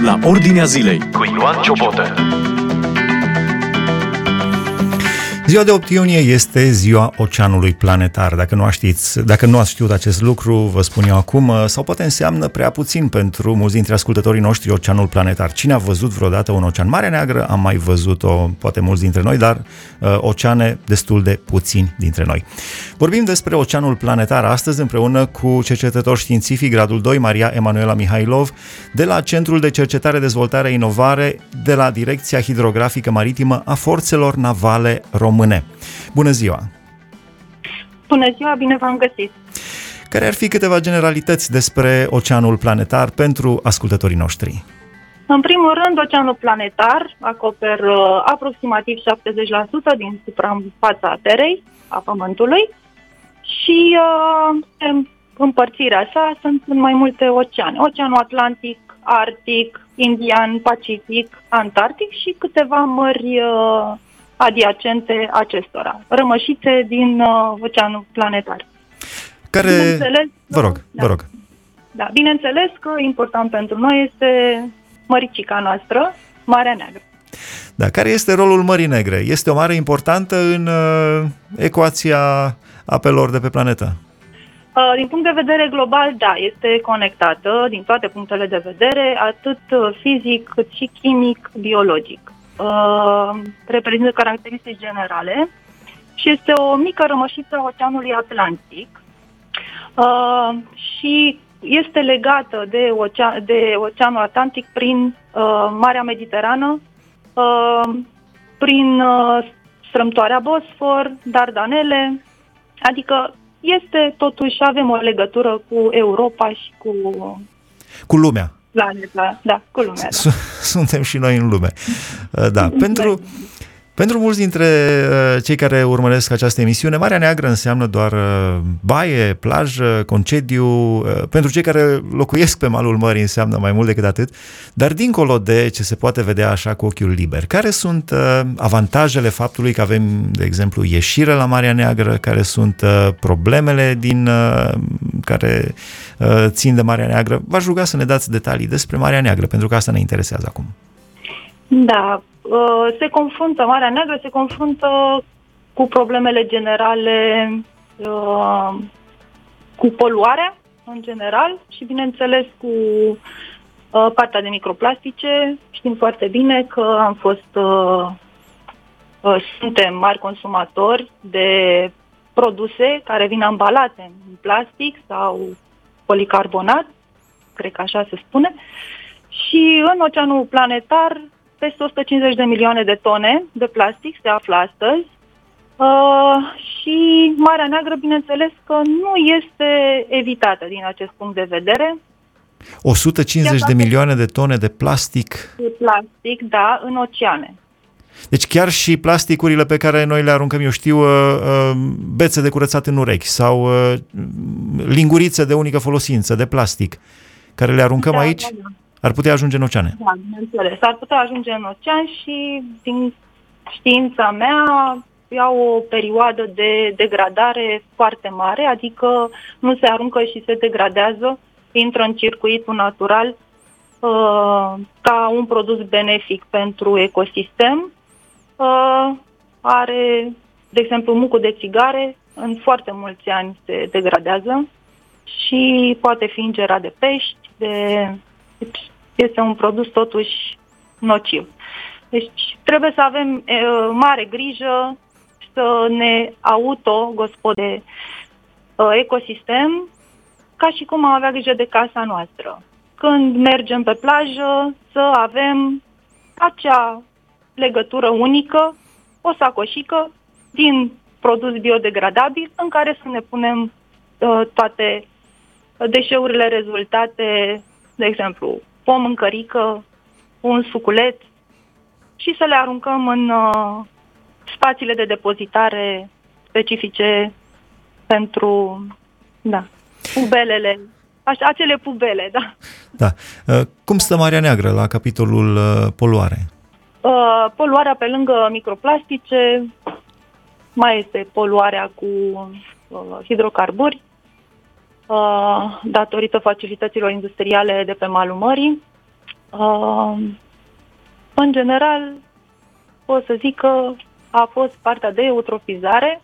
la Ordinea Zilei cu Ioan Ciobotă. Ziua de 8 iunie este ziua Oceanului Planetar. Dacă nu știți, dacă nu ați știut acest lucru, vă spun eu acum, sau poate înseamnă prea puțin pentru mulți dintre ascultătorii noștri Oceanul Planetar. Cine a văzut vreodată un ocean? Marea Neagră am mai văzut-o, poate mulți dintre noi, dar uh, oceane destul de puțini dintre noi. Vorbim despre Oceanul Planetar astăzi împreună cu cercetător științific gradul 2, Maria Emanuela Mihailov, de la Centrul de Cercetare, Dezvoltare, Inovare, de la Direcția Hidrografică Maritimă a Forțelor Navale Române române. Bună ziua! Bună ziua, bine v-am găsit! Care ar fi câteva generalități despre oceanul planetar pentru ascultătorii noștri? În primul rând, oceanul planetar acoperă uh, aproximativ 70% din suprafața Terei, a Pământului, și uh, împărțirea sa sunt în mai multe oceane. Oceanul Atlantic, Arctic, Indian, Pacific, Antarctic și câteva mări uh, adiacente acestora, rămășițe din uh, oceanul planetar. Care... Vă rog, da, vă rog. Da, bineînțeles că important pentru noi este măricica noastră, Marea Neagră. Da, care este rolul Mării Negre? Este o mare importantă în uh, ecuația apelor de pe planetă? Uh, din punct de vedere global, da, este conectată din toate punctele de vedere, atât fizic cât și chimic, biologic uh, reprezintă caracteristici generale și este o mică rămășiță a Oceanului Atlantic uh, și este legată de, ocean, de Oceanul Atlantic prin uh, Marea Mediterană, uh, prin uh, strâmtoarea Bosfor, Dardanele, adică este totuși, avem o legătură cu Europa și cu... Cu lumea planeta, da, cu lumea. Da. Suntem și noi în lume. Da, pentru pentru mulți dintre uh, cei care urmăresc această emisiune, Marea Neagră înseamnă doar uh, baie, plajă, concediu. Uh, pentru cei care locuiesc pe malul mării înseamnă mai mult decât atât. Dar dincolo de ce se poate vedea așa cu ochiul liber, care sunt avantajele faptului că avem, de exemplu, ieșire la Marea Neagră, care sunt problemele din care țin de Marea Neagră? V-aș ruga să ne dați detalii despre Marea Neagră, pentru că asta ne interesează acum. Da, uh, se confruntă, Marea Neagră se confruntă cu problemele generale, uh, cu poluarea în general și, bineînțeles, cu uh, partea de microplastice. Știm foarte bine că am fost, suntem mari consumatori de produse care vin ambalate în plastic sau policarbonat, cred că așa se spune, și în oceanul planetar peste 150 de milioane de tone de plastic se află astăzi uh, și Marea Neagră, bineînțeles că nu este evitată din acest punct de vedere. 150 de milioane de tone de plastic? De plastic, da, în oceane. Deci chiar și plasticurile pe care noi le aruncăm, eu știu, uh, uh, bețe de curățat în urechi sau uh, lingurițe de unică folosință, de plastic, care le aruncăm da, aici, da, da. Ar putea ajunge în oceane. Da, bineînțeles. Ar putea ajunge în ocean și, din știința mea, iau o perioadă de degradare foarte mare, adică nu se aruncă și se degradează, intră în circuitul natural uh, ca un produs benefic pentru ecosistem. Uh, are, de exemplu, mucul de țigare, în foarte mulți ani se degradează și poate fi ingerat de pești, de deci este un produs totuși nociv. Deci trebuie să avem e, mare grijă să ne auto-gospode ecosistem ca și cum am avea grijă de casa noastră. Când mergem pe plajă, să avem acea legătură unică, o sacoșică din produs biodegradabil în care să ne punem uh, toate deșeurile rezultate de exemplu, pom în cărică, un suculet și să le aruncăm în uh, spațiile de depozitare specifice pentru, da, pubelele, așa, acele pubele, da. Da. Uh, cum stă Marea Neagră la capitolul uh, poluare? Uh, poluarea pe lângă microplastice, mai este poluarea cu uh, hidrocarburi, Uh, datorită facilităților industriale de pe malul mării. Uh, în general, pot să zic că a fost partea de eutrofizare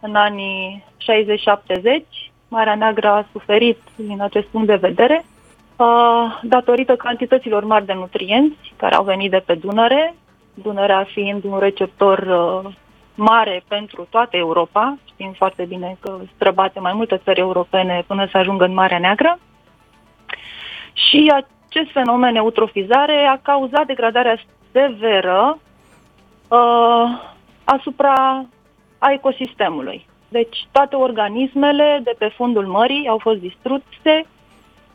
în anii 60-70. Marea Neagră a suferit din acest punct de vedere uh, datorită cantităților mari de nutrienți care au venit de pe Dunăre, Dunărea fiind un receptor uh, mare pentru toată Europa, știm foarte bine că străbate mai multe țări europene până să ajungă în Marea Neagră. Și acest fenomen eutrofizare a cauzat degradarea severă uh, asupra a ecosistemului. Deci toate organismele de pe fundul mării au fost distruse,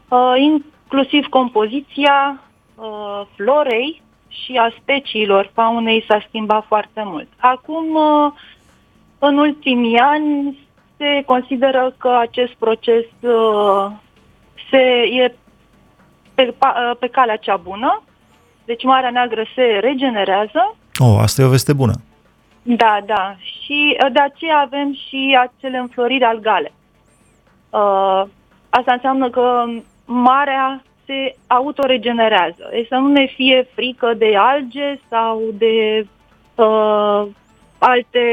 uh, inclusiv compoziția uh, florei și a speciilor faunei s-a schimbat foarte mult. Acum, uh, în ultimii ani, se consideră că acest proces uh, se, e pe, uh, pe calea cea bună, deci Marea Neagră se regenerează. Oh, asta e o veste bună. Da, da. Și de aceea avem și acele înfloriri algale. Uh, asta înseamnă că marea se autoregenerează. Deci să nu ne fie frică de alge sau de uh, alte,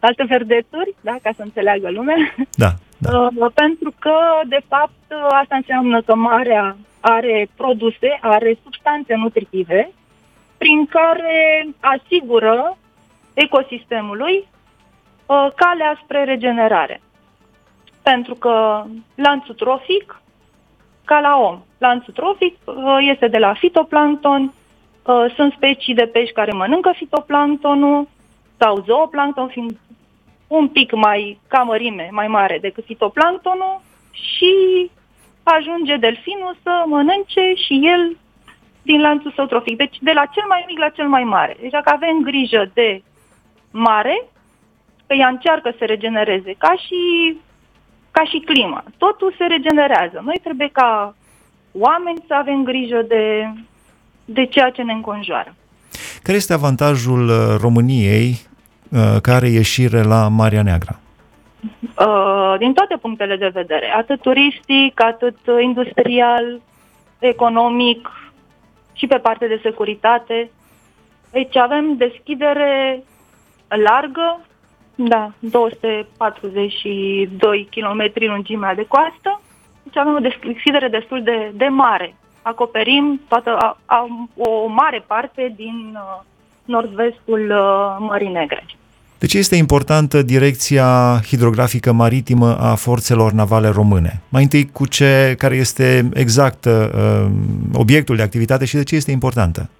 alte verdețuri, da, ca să înțeleagă lumea. Da, da. Uh, pentru că, de fapt, asta înseamnă că marea are produse, are substanțe nutritive prin care asigură ecosistemului uh, calea spre regenerare. Pentru că lanțul trofic ca la om. Lanțul trofic uh, este de la fitoplancton, uh, sunt specii de pești care mănâncă fitoplanctonul sau zooplancton fiind un pic mai ca mărime, mai mare decât fitoplanctonul și ajunge delfinul să mănânce și el din lanțul său trofic. Deci de la cel mai mic la cel mai mare. Deci dacă avem grijă de mare, că ea încearcă să regenereze, ca și ca și clima. Totul se regenerează. Noi trebuie ca oameni să avem grijă de, de ceea ce ne înconjoară. Care este avantajul uh, României uh, care ieșire la Marea Neagră? Uh, din toate punctele de vedere, atât turistic, atât industrial, economic și pe partea de securitate. Deci avem deschidere largă da, 242 km lungimea de coastă. Deci avem o deschidere destul de, de mare. Acoperim toată, a, a, o mare parte din uh, nord-vestul uh, Mării Negre. De ce este importantă direcția hidrografică maritimă a forțelor navale române? Mai întâi cu ce, care este exact uh, obiectul de activitate și de ce este importantă?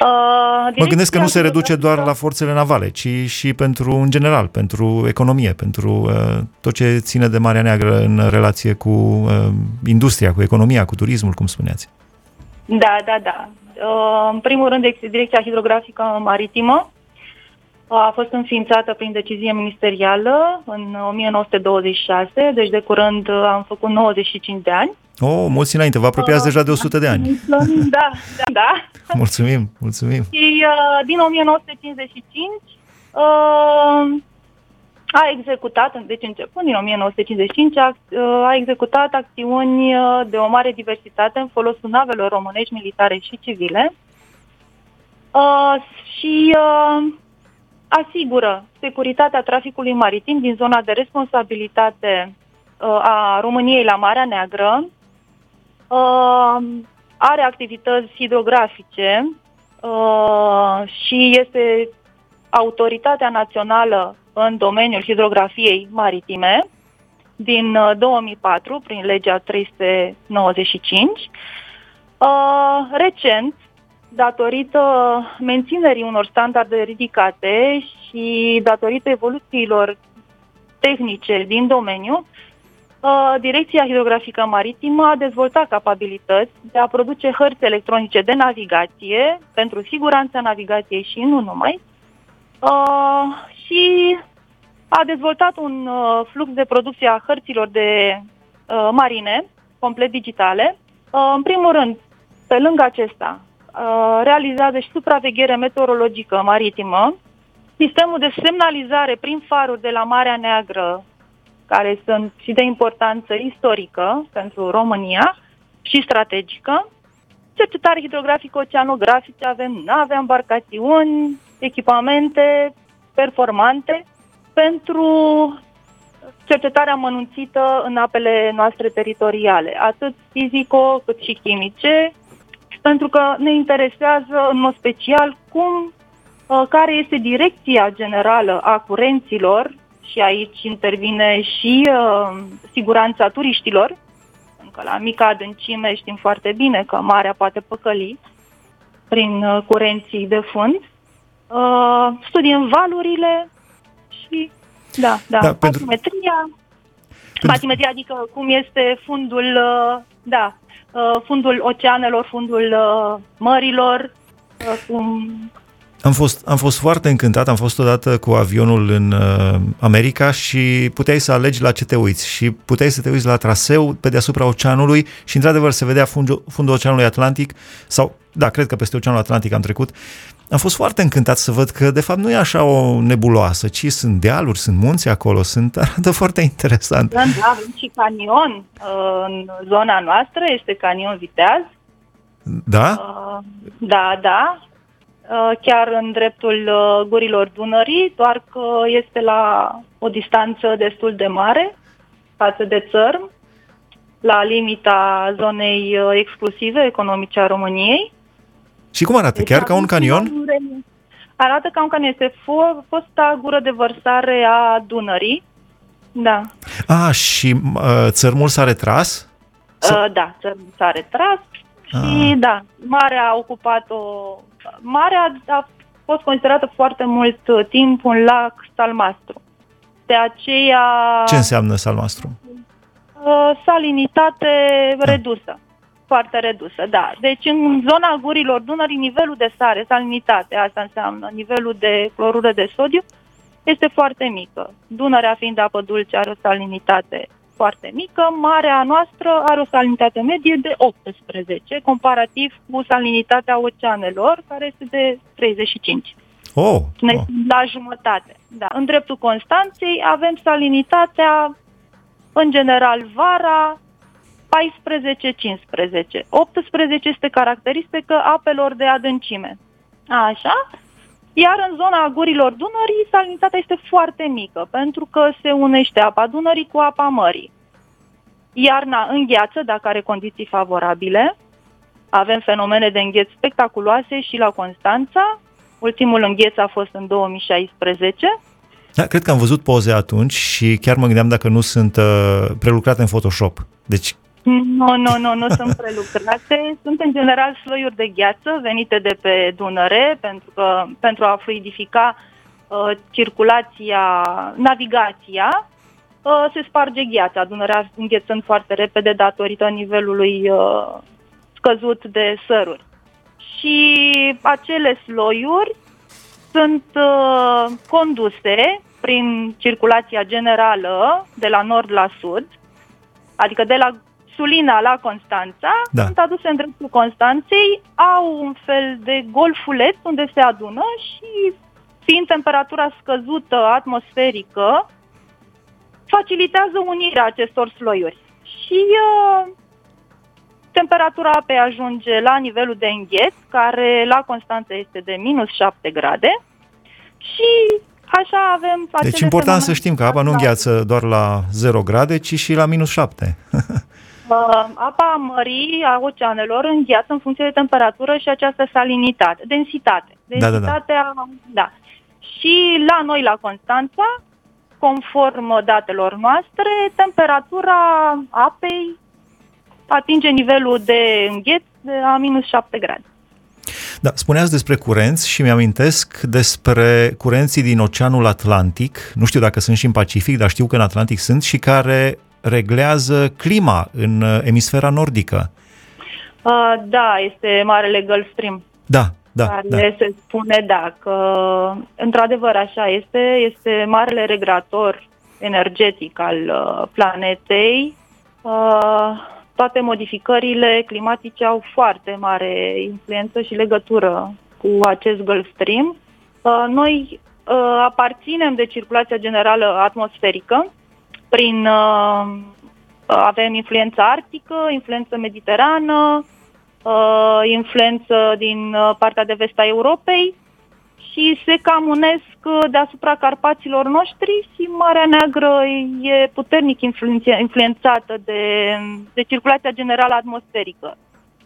Uh, mă gândesc că nu se reduce doar la forțele navale, ci și pentru, în general, pentru economie, pentru uh, tot ce ține de Marea Neagră în relație cu uh, industria, cu economia, cu turismul, cum spuneați. Da, da, da. Uh, în primul rând, Direcția Hidrografică Maritimă a fost înființată prin decizie ministerială în 1926, deci de curând am făcut 95 de ani. Oh, mulți înainte, vă apropiați uh, deja de 100 de ani. Da, da, da. Mulțumim, mulțumim. Și uh, din 1955 uh, a executat, deci începând din 1955, a, uh, a executat acțiuni uh, de o mare diversitate în folosul navelor românești militare și civile. Uh, și uh, asigură securitatea traficului maritim din zona de responsabilitate uh, a României la Marea Neagră, uh, are activități hidrografice uh, și este autoritatea națională în domeniul hidrografiei maritime din uh, 2004 prin legea 395. Uh, recent, datorită menținerii unor standarde ridicate și datorită evoluțiilor tehnice din domeniu, uh, Direcția Hidrografică Maritimă a dezvoltat capabilități de a produce hărți electronice de navigație pentru siguranța navigației și nu numai, uh, și a dezvoltat un uh, flux de producție a hărților de marine, complet digitale. În primul rând, pe lângă acesta, Uh, realizează și supraveghere meteorologică maritimă, sistemul de semnalizare prin faruri de la Marea Neagră, care sunt și de importanță istorică pentru România, și strategică. Cercetare hidrografică oceanografice, avem nave, embarcațiuni, echipamente performante pentru cercetarea mănunțită în apele noastre teritoriale, atât fizico cât și chimice, pentru că ne interesează în mod special cum, uh, care este direcția generală a curenților și aici intervine și uh, siguranța turiștilor, încă la mica adâncime știm foarte bine că marea poate păcăli prin uh, curenții de fund. Uh, studiem valurile și, da, da, da batimetria, pentru... batimetria adică cum este fundul, uh, da, uh, fundul oceanelor, fundul uh, mărilor, uh, cum am fost, am fost foarte încântat, am fost odată cu avionul în uh, America și puteai să alegi la ce te uiți și puteai să te uiți la traseu pe deasupra oceanului și într-adevăr se vedea fundul, fundul oceanului Atlantic sau, da, cred că peste oceanul Atlantic am trecut. Am fost foarte încântat să văd că de fapt nu e așa o nebuloasă, ci sunt dealuri, sunt munți acolo, sunt arată foarte interesant. Da, da, avem și canion uh, în zona noastră, este canion Viteaz. Da? Uh, da, da, Uh, chiar în dreptul uh, gurilor Dunării, doar că este la o distanță destul de mare față de țărm, la limita zonei uh, exclusive economice a României. Și cum arată? Deci, Chiar ca un canion? Arată ca un canion. Este fosta gură de vărsare a Dunării. Da. A, și uh, țărmul s-a retras? Uh, da, țărmul s-a retras și ah. da, marea a ocupat o Marea a fost considerată foarte mult uh, timp un lac salmastru. De aceea... Ce înseamnă salmastru? Uh, salinitate da. redusă. Foarte redusă, da. Deci în zona gurilor Dunării, nivelul de sare, salinitate, asta înseamnă nivelul de clorură de sodiu, este foarte mică. Dunărea fiind apă dulce are o salinitate foarte mică, marea noastră are o salinitate medie de 18, comparativ cu salinitatea oceanelor, care este de 35. Oh, oh. La jumătate. Da. În dreptul Constanței avem salinitatea, în general, vara 14-15. 18 este caracteristică apelor de adâncime. Așa? Iar în zona gurilor Dunării, salinitatea este foarte mică, pentru că se unește apa Dunării cu apa mării. Iarna îngheață, dacă are condiții favorabile. Avem fenomene de îngheț spectaculoase și la Constanța. Ultimul îngheț a fost în 2016. Da, cred că am văzut poze atunci și chiar mă gândeam dacă nu sunt uh, prelucrate în Photoshop. Deci nu, nu, nu, nu sunt prelucrate. Sunt în general slăiuri de gheață venite de pe Dunăre pentru, că, pentru a fluidifica uh, circulația, navigația. Uh, se sparge gheața, Dunărea înghețând foarte repede datorită nivelului uh, scăzut de săruri. Și acele sloiuri sunt uh, conduse prin circulația generală de la nord la sud, adică de la Sulina la Constanța, da. sunt aduse în dreptul Constanței, au un fel de golfuleț unde se adună și fiind temperatura scăzută atmosferică, facilitează unirea acestor sloiuri. Și uh, temperatura apei ajunge la nivelul de îngheț, care la Constanța este de minus 7 grade și așa avem... Deci important să știm că apa nu îngheață doar la 0 grade, ci și la minus 7. Uh, apa mării, a oceanelor, îngheață în funcție de temperatură și această salinitate, densitate. Densitatea, da, da, da. da. Și la noi, la Constanța, conform datelor noastre, temperatura apei atinge nivelul de îngheț de a minus 7 grade. Da, spuneați despre curenți și mi-amintesc despre curenții din Oceanul Atlantic, nu știu dacă sunt și în Pacific, dar știu că în Atlantic sunt, și care reglează clima în uh, emisfera nordică. Uh, da, este Marele Gulf Stream. Da, da, care da. se spune, da, că într-adevăr așa este, este marele regulator energetic al uh, planetei. Uh, toate modificările climatice au foarte mare influență și legătură cu acest Gulf Stream. Uh, noi uh, aparținem de circulația generală atmosferică prin uh, avem influență arctică, influență mediterană, uh, influență din uh, partea de vest a Europei și se cam unesc uh, deasupra Carpaților noștri și Marea Neagră e puternic influențată de, de circulația generală atmosferică.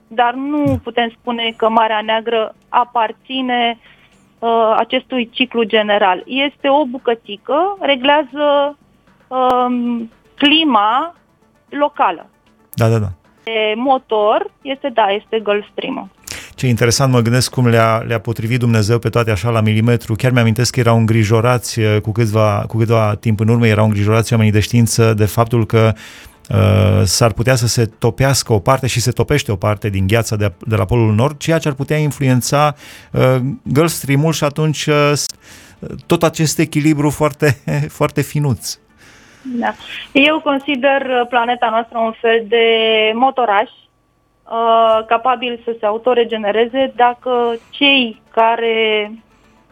Dar nu putem spune că Marea Neagră aparține uh, acestui ciclu general. Este o bucățică, reglează uh, clima locală. Da, da, da. De motor este, da, este Gulf Stream-ul. Ce interesant, mă gândesc cum le-a, le-a potrivit Dumnezeu pe toate așa la milimetru. Chiar mi-amintesc că erau îngrijorați uh, cu câțiva, cu câteva timp în urmă, erau îngrijorați oamenii de știință de faptul că uh, s-ar putea să se topească o parte și se topește o parte din gheața de, de la Polul Nord, ceea ce ar putea influența uh, Gulf Stream-ul și atunci uh, tot acest echilibru foarte, foarte finuț. Da. Eu consider uh, planeta noastră un fel de motoraș uh, capabil să se autoregenereze dacă cei care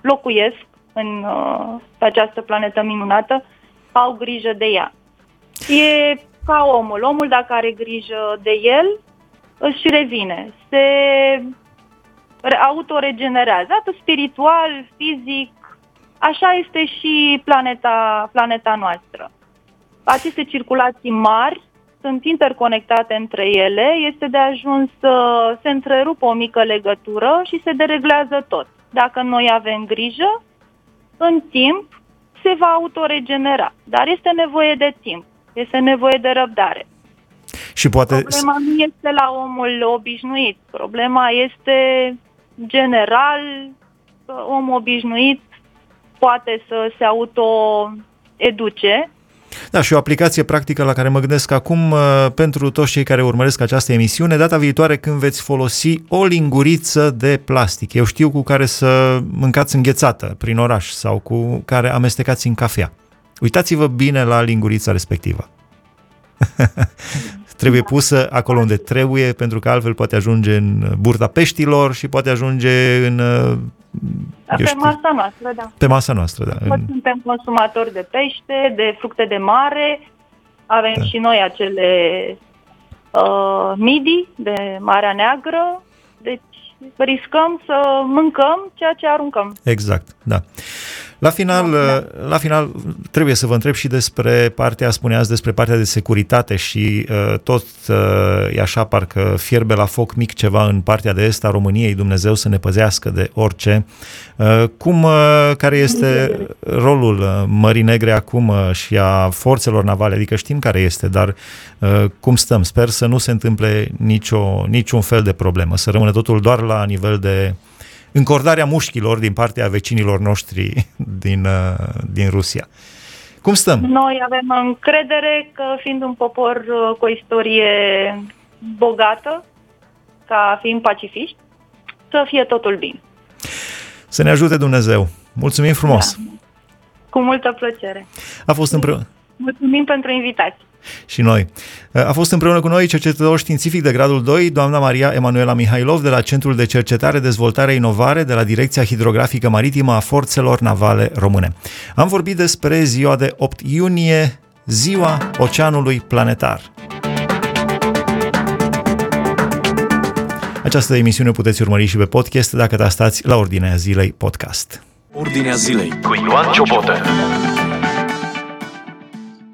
locuiesc în, uh, pe această planetă minunată au grijă de ea. E ca omul. Omul, dacă are grijă de el, își revine. Se autoregenerează, atât spiritual, fizic. Așa este și planeta, planeta noastră aceste circulații mari sunt interconectate între ele, este de ajuns să se întrerupă o mică legătură și se dereglează tot. Dacă noi avem grijă, în timp se va autoregenera, dar este nevoie de timp, este nevoie de răbdare. Și poate... Problema nu este la omul obișnuit, problema este general, om obișnuit poate să se autoeduce da, și o aplicație practică la care mă gândesc acum uh, pentru toți cei care urmăresc această emisiune, data viitoare când veți folosi o linguriță de plastic, eu știu cu care să mâncați înghețată prin oraș sau cu care amestecați în cafea. Uitați-vă bine la lingurița respectivă. trebuie pusă acolo unde trebuie, pentru că altfel poate ajunge în burta peștilor și poate ajunge în pe știu, masa noastră, da. Pe masa noastră, da. În... Suntem consumatori de pește, de fructe de mare, avem da. și noi acele uh, midi de Marea Neagră, deci riscăm să mâncăm ceea ce aruncăm. Exact, da. La final, da. la final, trebuie să vă întreb și despre partea, spuneați despre partea de securitate și uh, tot uh, e așa, parcă fierbe la foc mic ceva în partea de est a României, Dumnezeu să ne păzească de orice. Uh, cum, uh, care este rolul uh, Mării Negre acum uh, și a forțelor navale? Adică știm care este, dar uh, cum stăm? Sper să nu se întâmple nicio, niciun fel de problemă, să rămână totul doar la nivel de încordarea mușchilor din partea vecinilor noștri din, uh, din Rusia. Cum stăm? Noi avem încredere că fiind un popor uh, cu o istorie bogată, ca fiind pacifiști, să fie totul bine. Să ne ajute Dumnezeu. Mulțumim frumos! Da. Cu multă plăcere. A fost împreună. Mulțumim pentru invitație și noi. A fost împreună cu noi cercetător științific de gradul 2, doamna Maria Emanuela Mihailov de la Centrul de Cercetare, Dezvoltare, Inovare de la Direcția Hidrografică Maritimă a Forțelor Navale Române. Am vorbit despre ziua de 8 iunie, ziua Oceanului Planetar. Această emisiune puteți urmări și pe podcast dacă stați la Ordinea Zilei Podcast. Ordinea Zilei cu Ioan Ciobotă.